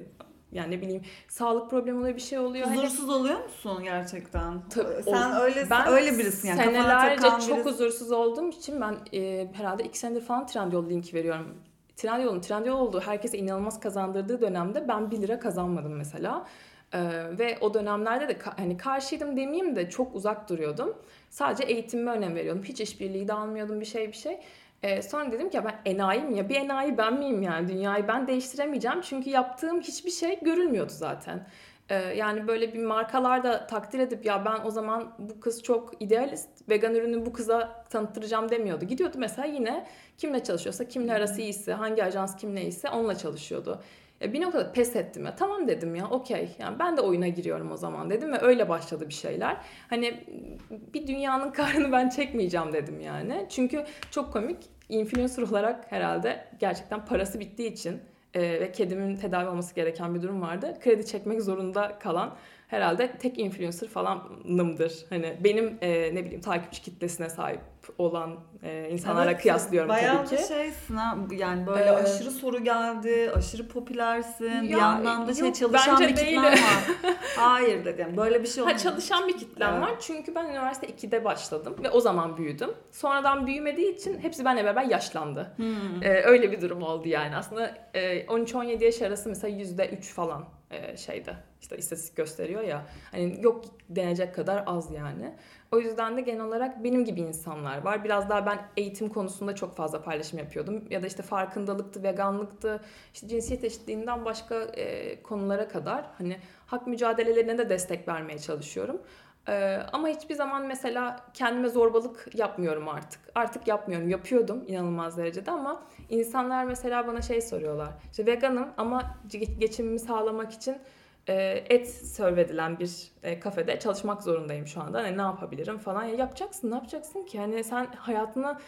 yani ne bileyim sağlık problemi oluyor bir şey oluyor. Hani huzursuz hani... oluyor musun gerçekten? Tabii, Sen o, öyle ben öyle birisin yani. Senelerce çok birisi... huzursuz olduğum için ben e, herhalde iki senedir falan Trendyol linki veriyorum. Trendyol'un Trendyol olduğu herkese inanılmaz kazandırdığı dönemde ben 1 lira kazanmadım mesela. Ee, ve o dönemlerde de hani karşıydım demeyeyim de çok uzak duruyordum. Sadece eğitimime önem veriyordum. Hiç işbirliği de almıyordum bir şey bir şey. Ee, sonra dedim ki ya ben enayim ya bir enayi ben miyim yani dünyayı ben değiştiremeyeceğim. Çünkü yaptığım hiçbir şey görülmüyordu zaten. Ee, yani böyle bir markalar da takdir edip ya ben o zaman bu kız çok idealist vegan ürünü bu kıza tanıttıracağım demiyordu. Gidiyordu mesela yine kimle çalışıyorsa kimle arası iyiyse hangi ajans kimle iyiyse onunla çalışıyordu. Ya bir noktada pes ettim ya. Tamam dedim ya okey. Yani ben de oyuna giriyorum o zaman dedim ve öyle başladı bir şeyler. Hani bir dünyanın karını ben çekmeyeceğim dedim yani. Çünkü çok komik. Influencer olarak herhalde gerçekten parası bittiği için e, ve kedimin tedavi olması gereken bir durum vardı. Kredi çekmek zorunda kalan herhalde tek influencer falanımdır. Hani benim e, ne bileyim takipçi kitlesine sahip olan e, insanlara evet, kıyaslıyorum bayağı tabii ki. Bayağı şeysin ha. Yani böyle ee, aşırı soru geldi, aşırı popülersin. Ya, bir yandan da şey çalışan bir kitlen var. Hayır dedim. Böyle bir şey olmuyor. Ha, çalışan bir kitlem evet. var. Çünkü ben üniversite 2'de başladım ve o zaman büyüdüm. Sonradan büyümediği için hepsi benimle beraber yaşlandı. Hmm. Ee, öyle bir durum oldu yani. Aslında e, 13-17 yaş arası mesela %3 falan e, şeyde işte istatistik gösteriyor ya. Hani yok denecek kadar az yani. O yüzden de genel olarak benim gibi insanlar var. Biraz daha ben eğitim konusunda çok fazla paylaşım yapıyordum. Ya da işte farkındalıktı, veganlıktı, işte cinsiyet eşitliğinden başka e, konulara kadar hani hak mücadelelerine de destek vermeye çalışıyorum. Ee, ama hiçbir zaman mesela kendime zorbalık yapmıyorum artık. Artık yapmıyorum. Yapıyordum inanılmaz derecede ama insanlar mesela bana şey soruyorlar. İşte veganım ama geçimimi sağlamak için e, et serve edilen bir e, kafede çalışmak zorundayım şu anda. Hani ne yapabilirim falan. Ya yapacaksın, ne yapacaksın ki? Hani sen hayatını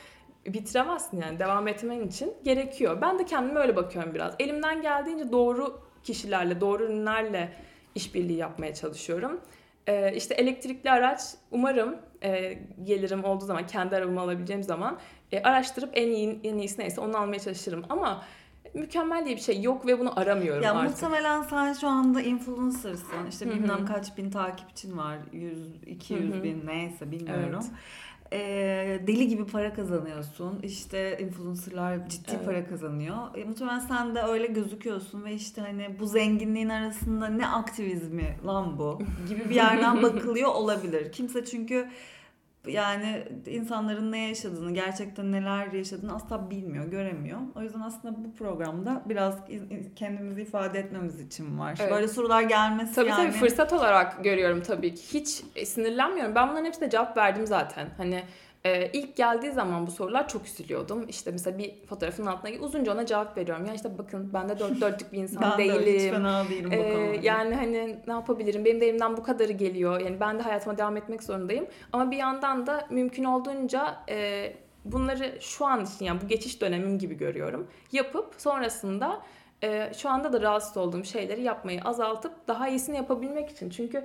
bitiremezsin yani devam etmen için gerekiyor. Ben de kendime öyle bakıyorum biraz. Elimden geldiğince doğru kişilerle, doğru ürünlerle işbirliği yapmaya çalışıyorum. Ee, işte elektrikli araç umarım e, gelirim olduğu zaman kendi arabamı alabileceğim zaman e, araştırıp en iyi en iyisi neyse onu almaya çalışırım. Ama mükemmel diye bir şey yok ve bunu aramıyorum ya artık. Muhtemelen sen şu anda influencer'sın. İşte bilmem kaç bin takipçin var. 100, 200 bin neyse bilmiyorum. Evet. E, deli gibi para kazanıyorsun. İşte influencerlar ciddi evet. para kazanıyor. E, muhtemelen sen de öyle gözüküyorsun ve işte hani bu zenginliğin arasında ne aktivizmi lan bu gibi bir yerden bakılıyor olabilir. Kimse çünkü yani insanların ne yaşadığını, gerçekten neler yaşadığını asla bilmiyor, göremiyor. O yüzden aslında bu programda biraz kendimizi ifade etmemiz için var. Evet. Böyle sorular gelmesi tabii, yani. Tabii fırsat olarak görüyorum tabii ki. Hiç sinirlenmiyorum. Ben bunların hepsine cevap verdim zaten. Hani ee, ilk geldiği zaman bu sorular çok üzülüyordum. İşte mesela bir fotoğrafın altına uzunca ona cevap veriyorum. Ya işte bakın ben de dört dörtlük bir insan ben değilim. Ben de hiç fena değilim ee, Yani hani ne yapabilirim? Benim de elimden bu kadarı geliyor. Yani ben de hayatıma devam etmek zorundayım. Ama bir yandan da mümkün olduğunca e, bunları şu an için yani bu geçiş dönemim gibi görüyorum. Yapıp sonrasında e, şu anda da rahatsız olduğum şeyleri yapmayı azaltıp daha iyisini yapabilmek için. Çünkü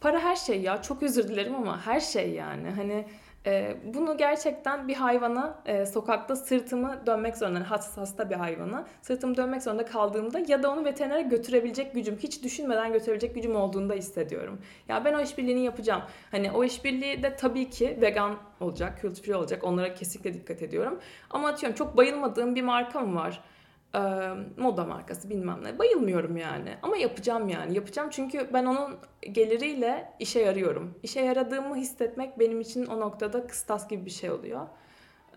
para her şey ya. Çok özür dilerim ama her şey yani. Hani e, bunu gerçekten bir hayvana e, sokakta sırtımı dönmek zorunda, hasta, hasta bir hayvana sırtımı dönmek zorunda kaldığımda ya da onu veterinere götürebilecek gücüm, hiç düşünmeden götürebilecek gücüm olduğunda hissediyorum. Ya ben o işbirliğini yapacağım. Hani o işbirliği de tabii ki vegan olacak, cruelty free olacak. Onlara kesinlikle dikkat ediyorum. Ama atıyorum çok bayılmadığım bir markam var e, moda markası bilmem ne. Bayılmıyorum yani. Ama yapacağım yani. Yapacağım çünkü ben onun geliriyle işe yarıyorum. İşe yaradığımı hissetmek benim için o noktada kıstas gibi bir şey oluyor.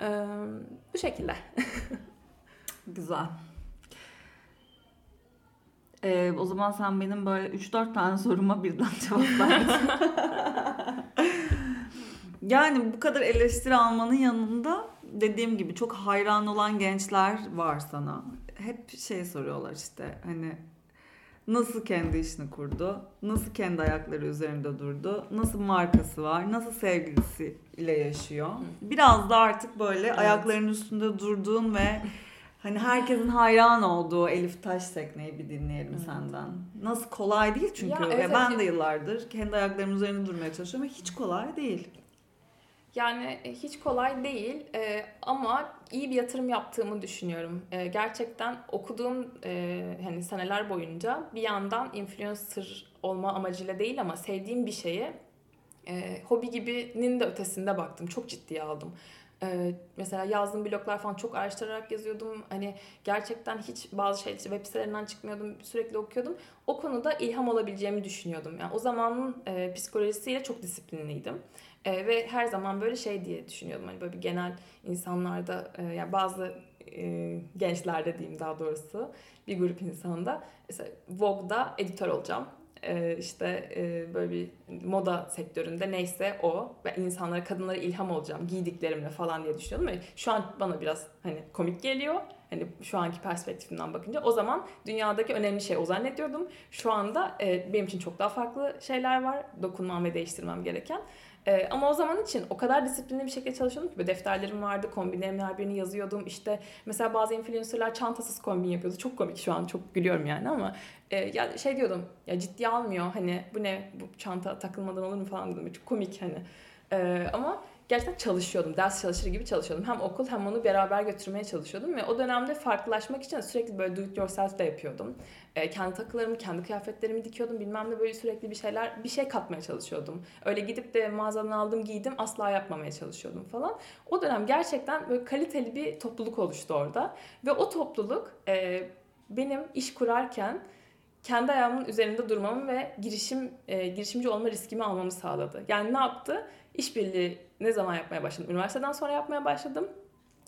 E, bu şekilde. Güzel. Ee, o zaman sen benim böyle 3-4 tane soruma birden cevap verdin. yani bu kadar eleştiri almanın yanında dediğim gibi çok hayran olan gençler var sana hep şey soruyorlar işte hani nasıl kendi işini kurdu, nasıl kendi ayakları üzerinde durdu, nasıl markası var, nasıl sevgilisi ile yaşıyor. Biraz da artık böyle evet. ayaklarının üstünde durduğun ve hani herkesin hayran olduğu Elif Taş tekneyi bir dinleyelim evet. senden. Nasıl kolay değil çünkü ya, evet, ben de yıllardır kendi ayaklarımın üzerinde durmaya çalışıyorum ve hiç kolay değil. Yani e, hiç kolay değil e, ama iyi bir yatırım yaptığımı düşünüyorum. E, gerçekten okuduğum e, hani seneler boyunca bir yandan influencer olma amacıyla değil ama sevdiğim bir şeye e, hobi gibinin de ötesinde baktım. Çok ciddiye aldım. Ee, mesela yazdığım bloglar falan çok araştırarak yazıyordum. Hani gerçekten hiç bazı şeyler web sitelerinden çıkmıyordum. Sürekli okuyordum. O konuda ilham olabileceğimi düşünüyordum. Yani o zamanın e, psikolojisiyle çok disiplinliydim. E, ve her zaman böyle şey diye düşünüyordum. Hani böyle bir genel insanlarda e, yani bazı e, gençlerde diyeyim daha doğrusu bir grup insanda mesela Vogue'da editör olacağım. E, işte e, böyle bir moda sektöründe neyse o ve insanlara kadınlara ilham olacağım giydiklerimle falan diye düşünüyordum. Ve şu an bana biraz hani komik geliyor. Hani şu anki perspektifimden bakınca o zaman dünyadaki önemli şey o zannediyordum. Şu anda e, benim için çok daha farklı şeyler var dokunmam ve değiştirmem gereken. Ee, ama o zaman için o kadar disiplinli bir şekilde çalışıyordum ki defterlerim vardı, kombinlerimin her birini yazıyordum. İşte mesela bazı influencerlar çantasız kombin yapıyordu. Çok komik şu an çok gülüyorum yani ama e, ya şey diyordum ya ciddi almıyor hani bu ne bu çanta takılmadan olur mu falan dedim. Çok komik hani. E, ama gerçekten çalışıyordum. Ders çalışır gibi çalışıyordum. Hem okul hem onu beraber götürmeye çalışıyordum. Ve o dönemde farklılaşmak için sürekli böyle do it yourself de yapıyordum. E, kendi takılarımı, kendi kıyafetlerimi dikiyordum. Bilmem ne böyle sürekli bir şeyler, bir şey katmaya çalışıyordum. Öyle gidip de mağazadan aldım giydim asla yapmamaya çalışıyordum falan. O dönem gerçekten böyle kaliteli bir topluluk oluştu orada. Ve o topluluk e, benim iş kurarken kendi ayağımın üzerinde durmamı ve girişim e, girişimci olma riskimi almamı sağladı. Yani ne yaptı? İşbirliği ne zaman yapmaya başladım? Üniversiteden sonra yapmaya başladım.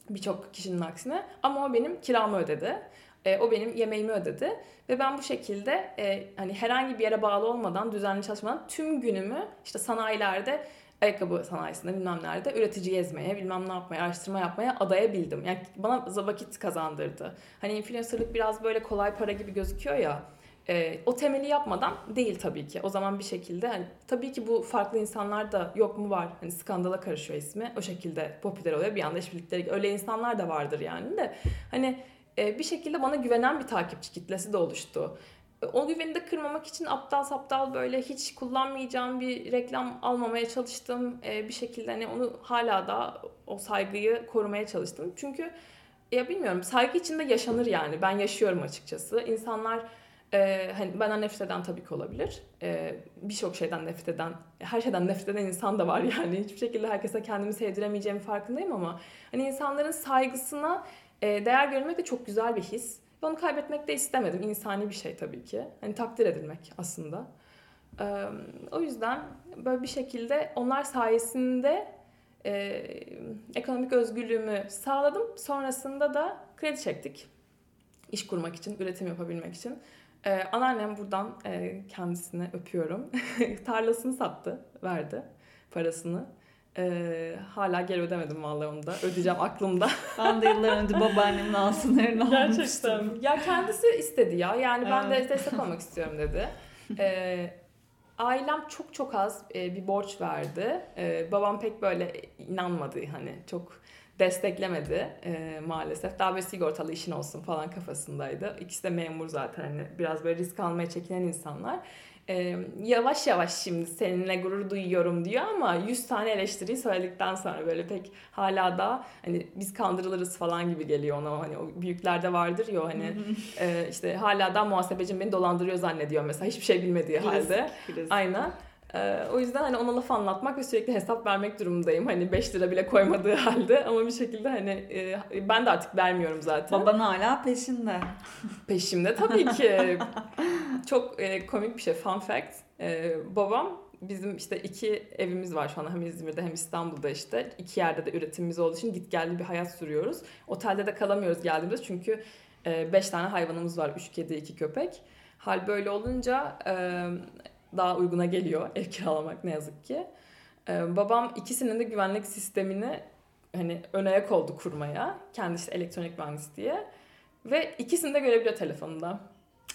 Birçok kişinin aksine. Ama o benim kiramı ödedi. E, o benim yemeğimi ödedi. Ve ben bu şekilde e, hani herhangi bir yere bağlı olmadan, düzenli çalışmadan tüm günümü işte sanayilerde ayakkabı sanayisinde bilmem nerede üretici gezmeye, bilmem ne yapmaya, araştırma yapmaya adayabildim. Yani bana vakit kazandırdı. Hani influencerlık biraz böyle kolay para gibi gözüküyor ya. E, o temeli yapmadan değil tabii ki. O zaman bir şekilde hani tabii ki bu farklı insanlar da yok mu var. Hani skandala karışıyor ismi. O şekilde popüler oluyor. Bir anda işbirlikleri öyle insanlar da vardır yani de. Hani e, bir şekilde bana güvenen bir takipçi kitlesi de oluştu. E, o güveni de kırmamak için aptal saptal böyle hiç kullanmayacağım bir reklam almamaya çalıştım. E, bir şekilde hani onu hala da o saygıyı korumaya çalıştım. Çünkü ya bilmiyorum saygı içinde yaşanır yani. Ben yaşıyorum açıkçası. İnsanlar Ee, hani benden nefret eden tabii ki olabilir. Ee, Birçok şeyden nefret eden, her şeyden nefret eden insan da var yani. Hiçbir şekilde herkese kendimi sevdiremeyeceğim farkındayım ama hani insanların saygısına e, değer görmek de çok güzel bir his. Ve onu kaybetmek de istemedim. İnsani bir şey tabii ki. Hani takdir edilmek aslında. Ee, o yüzden böyle bir şekilde onlar sayesinde e, ekonomik özgürlüğümü sağladım. Sonrasında da kredi çektik. İş kurmak için, üretim yapabilmek için. Ee, anneannem buradan e, kendisine öpüyorum. Tarlasını sattı, verdi parasını. Ee, hala geri ödemedim vallahi onu da. Ödeyeceğim aklımda. ben de yıllar önce babaannemin altınlarını almıştım. Gerçekten. Ya kendisi istedi ya. Yani ben evet. de destek olmak istiyorum dedi. Ee, ailem çok çok az e, bir borç verdi. E, babam pek böyle inanmadı hani çok desteklemedi e, maalesef. Daha böyle sigortalı işin olsun falan kafasındaydı. İkisi de memur zaten hani biraz böyle risk almaya çekinen insanlar e, yavaş yavaş şimdi seninle gurur duyuyorum diyor ama 100 tane eleştiriyi söyledikten sonra böyle pek hala da hani biz kandırılırız falan gibi geliyor ona hani o büyüklerde vardır ya hani e, işte hala da muhasebecim beni dolandırıyor zannediyor mesela hiçbir şey bilmediği halde. Aynen. Ee, o yüzden hani ona laf anlatmak ve sürekli hesap vermek durumundayım. Hani 5 lira bile koymadığı halde ama bir şekilde hani e, ben de artık vermiyorum zaten. Baban hala peşinde. Peşimde tabii ki. Çok e, komik bir şey. Fun fact. E, babam bizim işte iki evimiz var şu an hem İzmir'de hem İstanbul'da işte. iki yerde de üretimimiz olduğu için git geldi bir hayat sürüyoruz. Otelde de kalamıyoruz geldiğimizde çünkü e, beş tane hayvanımız var. Üç kedi, iki köpek. Hal böyle olunca e, daha uyguna geliyor ev kiralamak ne yazık ki. Ee, babam ikisinin de güvenlik sistemini hani ön ayak oldu kurmaya. Kendisi elektronik mühendis diye. Ve ikisini de görebiliyor telefonunda.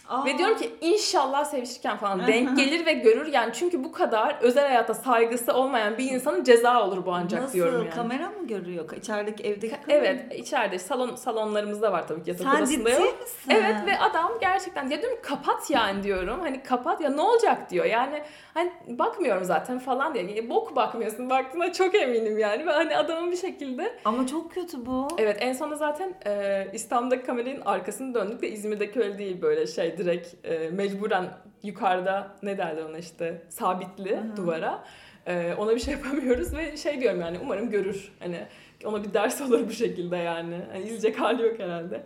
Aa. Ve diyorum ki inşallah sevişirken falan denk gelir ve görür yani çünkü bu kadar özel hayata saygısı olmayan bir insanın ceza olur bu ancak Nasıl? diyorum yani. Kamera mı görüyor? İçerideki evdeki kamera Evet içeride salon salonlarımızda var tabii ki yatak Sen odasında yok. Misin? Evet ve adam gerçekten ya diyorum kapat yani diyorum. Hani kapat ya ne olacak diyor. Yani hani bakmıyorum zaten falan diye. Yani, bok bakmıyorsun baktığına çok eminim yani. Ve hani adamın bir şekilde. Ama çok kötü bu. Evet en sonunda zaten e, İstanbul'daki kameranın arkasını döndük de İzmir'deki öyle değil böyle şey direkt e, mecburen yukarıda ne derler ona işte sabitli Hı-hı. duvara. E, ona bir şey yapamıyoruz ve şey diyorum yani umarım görür. Hani ona bir ders olur bu şekilde yani. yani izleyecek hali yok herhalde.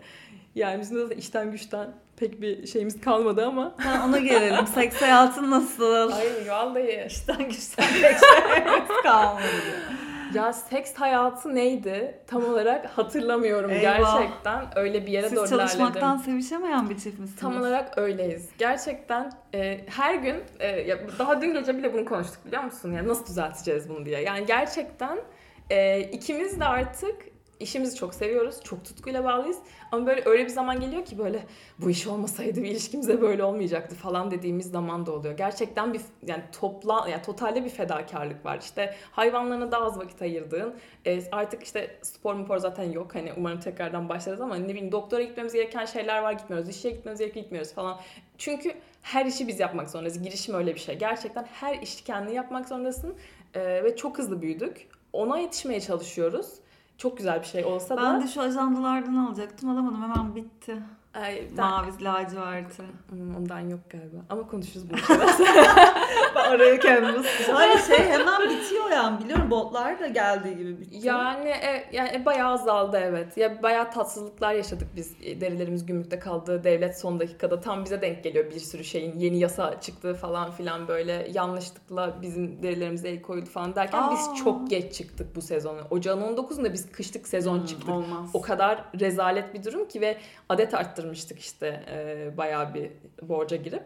Yani bizim de işten güçten pek bir şeyimiz kalmadı ama. Ha, ona gelelim. Seks hayatın nasıl? Ay vallahi. İşten güçten pek şeyimiz kalmadı. Ya seks hayatı neydi? Tam olarak hatırlamıyorum Eyvah. gerçekten. Öyle bir yere Siz doğru ilerledim. Çalışmaktan sevişemeyen bir çift misiniz? Tam olarak öyleyiz. Gerçekten e, her gün, e, ya daha dün gece bile bunu konuştuk biliyor musun? Yani nasıl düzelteceğiz bunu diye. Yani gerçekten e, ikimiz de artık işimizi çok seviyoruz. Çok tutkuyla bağlıyız. Ama böyle öyle bir zaman geliyor ki böyle bu iş olmasaydı bir ilişkimize böyle olmayacaktı falan dediğimiz zaman da oluyor. Gerçekten bir yani topla yani totalde bir fedakarlık var. İşte hayvanlarına daha az vakit ayırdığın e, artık işte spor spor zaten yok. Hani umarım tekrardan başlarız ama ne bileyim doktora gitmemiz gereken şeyler var gitmiyoruz. İşe gitmemiz gereken gitmiyoruz falan. Çünkü her işi biz yapmak zorundayız. Girişim öyle bir şey. Gerçekten her işi kendi yapmak zorundasın. E, ve çok hızlı büyüdük. Ona yetişmeye çalışıyoruz çok güzel bir şey olsa ben da. Ben de şu ajandalardan alacaktım alamadım hemen bitti. Ay, ben... Mavi laciverti. Hmm, ondan yok galiba. Ama konuşuruz bunu ben araya kendimi Hayır şey hemen bitiyor yani. Biliyorum botlar da geldiği gibi bitiyor. Yani, e, yani e, bayağı azaldı evet. Ya bayağı tatsızlıklar yaşadık biz. E, derilerimiz gümrükte kaldı. Devlet son dakikada tam bize denk geliyor bir sürü şeyin. Yeni yasa çıktı falan filan böyle yanlışlıkla bizim derilerimize el koyuldu falan derken Aa. biz çok geç çıktık bu sezonu. Ocağın 19'unda biz kışlık sezon hmm, çıktık. Olmaz. O kadar rezalet bir durum ki ve adet arttırmış yaptırmıştık işte e, bayağı bir borca girip.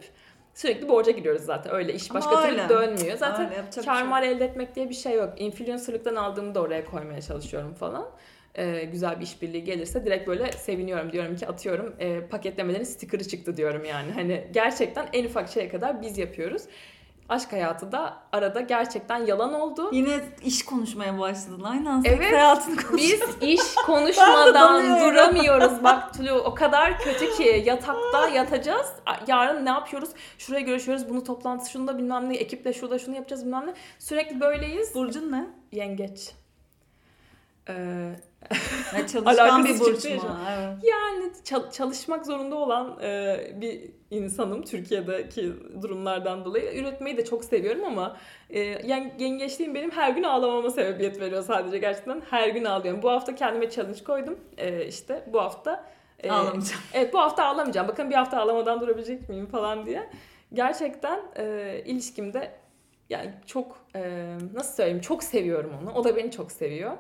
Sürekli borca giriyoruz zaten. Öyle iş başka Ama türlü dönmüyor. Zaten kar mal şey. elde etmek diye bir şey yok. Influencerlıktan aldığımı da oraya koymaya çalışıyorum falan. Ee, güzel bir işbirliği gelirse direkt böyle seviniyorum. Diyorum ki atıyorum e, paketlemelerin sticker'ı çıktı diyorum yani. Hani gerçekten en ufak şeye kadar biz yapıyoruz aşk hayatı da arada gerçekten yalan oldu. Yine iş konuşmaya başladın. Aynen evet, hayatını Biz iş konuşmadan duramıyoruz. Bak Tulu o kadar kötü ki yatakta yatacağız. Yarın ne yapıyoruz? Şuraya görüşüyoruz. Bunu toplantısı şunu da bilmem ne. Ekiple şurada şunu yapacağız bilmem ne. Sürekli böyleyiz. Burcun ne? Yengeç. Ee, yani çalışkan bir burç mu? Evet. Yani çalışmak zorunda olan e, bir insanım Türkiye'deki durumlardan dolayı. Üretmeyi de çok seviyorum ama e, yani yengeçliğim benim her gün ağlamama sebebiyet veriyor sadece gerçekten. Her gün ağlıyorum. Bu hafta kendime challenge koydum. E, işte bu hafta e, ağlamayacağım. Evet bu hafta ağlamayacağım. Bakın bir hafta ağlamadan durabilecek miyim falan diye. Gerçekten e, ilişkimde yani çok e, nasıl söyleyeyim çok seviyorum onu. O da beni çok seviyor.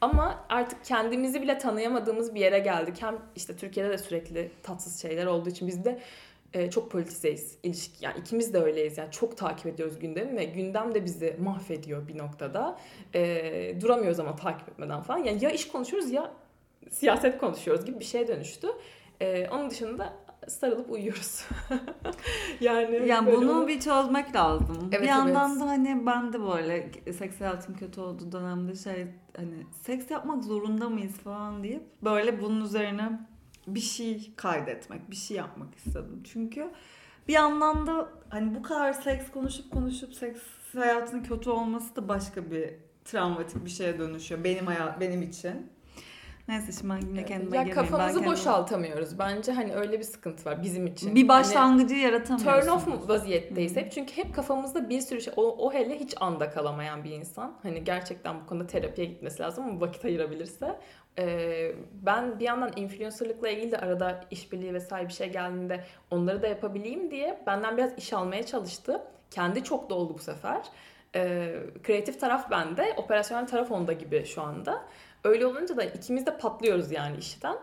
Ama artık kendimizi bile tanıyamadığımız bir yere geldik. Hem işte Türkiye'de de sürekli tatsız şeyler olduğu için biz de e, çok politizeyiz. İlişki, yani ikimiz de öyleyiz. Yani çok takip ediyoruz gündemi ve gündem de bizi mahvediyor bir noktada. E, duramıyoruz ama takip etmeden falan. Yani ya iş konuşuyoruz ya siyaset konuşuyoruz gibi bir şeye dönüştü. E, onun dışında sarılıp uyuyoruz. yani yani bunu onu... bir çözmek lazım. Evet, bir yandan evet. da hani ben de böyle seks hayatım kötü olduğu dönemde şey hani seks yapmak zorunda mıyız falan deyip böyle bunun üzerine bir şey kaydetmek, bir şey yapmak istedim. Çünkü bir yandan da hani bu kadar seks konuşup konuşup seks hayatının kötü olması da başka bir travmatik bir şeye dönüşüyor benim hayat benim için. Neyse şimdi ben yine kendime ya kafamızı ben boşaltamıyoruz. Bence hani öyle bir sıkıntı var bizim için. Bir başlangıcı hani, yaratamıyoruz. Turn off vaziyetteyiz hep. Çünkü hep kafamızda bir sürü şey. O, o hele hiç anda kalamayan bir insan. Hani gerçekten bu konuda terapiye gitmesi lazım ama vakit ayırabilirse. Ee, ben bir yandan influencerlıkla ilgili de arada işbirliği vesaire bir şey geldiğinde onları da yapabileyim diye benden biraz iş almaya çalıştı. Kendi çok da oldu bu sefer. Ee, kreatif taraf bende, operasyonel taraf onda gibi şu anda. Öyle olunca da ikimiz de patlıyoruz yani işten.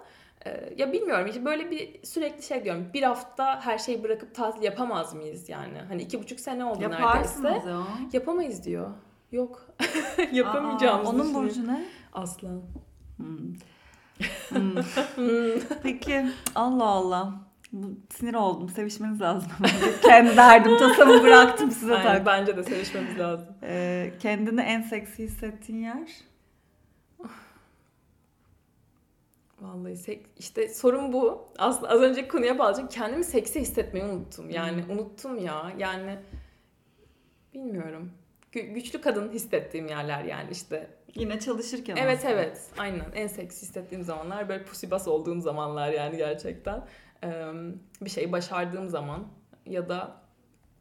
Ee, ya bilmiyorum işte böyle bir sürekli şey diyorum. Bir hafta her şeyi bırakıp tatil yapamaz mıyız yani? Hani iki buçuk sene oldu Yaparsınız neredeyse. Ya. Yapamayız diyor. Yok. Yapamayacağımızı Onun burcu ne? Aslan. Hmm. hmm. Peki Allah Allah. Sinir oldum. Sevişmeniz lazım. Kendi derdim tasamı bıraktım size tak. Bence de sevişmemiz lazım. Ee, kendini en seksi hissettiğin yer? Vallahi sek işte sorun bu. Aslında az önceki konuya bağlayacak. Kendimi seksi hissetmeyi unuttum. Yani hmm. unuttum ya. Yani bilmiyorum. Gü- güçlü kadın hissettiğim yerler yani işte. Yine çalışırken. Evet aslında. evet. Aynen. En seksi hissettiğim zamanlar böyle pusibas olduğum zamanlar yani gerçekten. Bir şeyi başardığım zaman ya da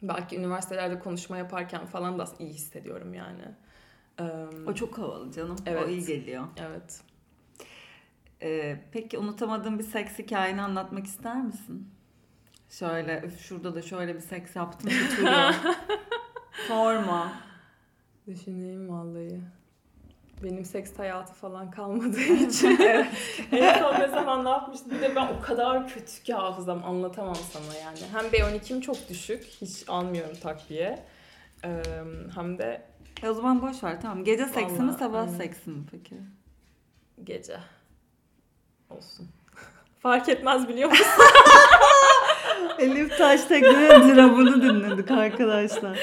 belki üniversitelerde konuşma yaparken falan da iyi hissediyorum yani. O çok havalı canım. Evet. O iyi geliyor. Evet. Ee, peki unutamadığın bir seks hikayeni anlatmak ister misin? Şöyle şurada da şöyle bir seks yaptım. Sorma. Düşüneyim vallahi. Benim seks hayatı falan kalmadığı için. en son ne zaman ne yapmıştım? Bir de ben o kadar kötü ki hafızam anlatamam sana yani. Hem B12'm çok düşük. Hiç almıyorum takviye. Ee, hem de... E o zaman boş ver tamam. Gece seksi mi sabah seksi mi peki? Gece. Olsun. Fark etmez biliyor musun? Elif Taştekin'in dramını dinledik arkadaşlar.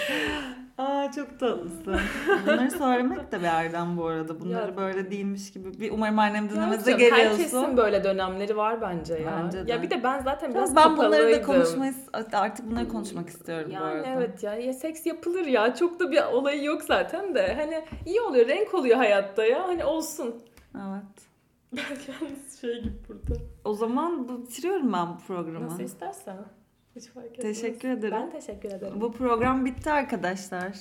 Çok tatlısın. Bunları söylemek de bir erdem bu arada. Bunları ya, böyle değilmiş gibi. Bir umarım annem dinlemeze geliyorsun. Herkesin böyle dönemleri var bence ya. Bence de. Ya bir de ben zaten biraz Ben bunları da konuşmayı artık bunları konuşmak istiyorum yani bu arada. evet ya. ya. Seks yapılır ya. Çok da bir olayı yok zaten de. Hani iyi oluyor. Renk oluyor hayatta ya. Hani olsun. Evet. Belki yalnız şey gibi burada. O zaman bitiriyorum ben bu programı. Nasıl istersen. Hiç fark etmez. Teşekkür ederim. Ben teşekkür ederim. Bu program bitti arkadaşlar.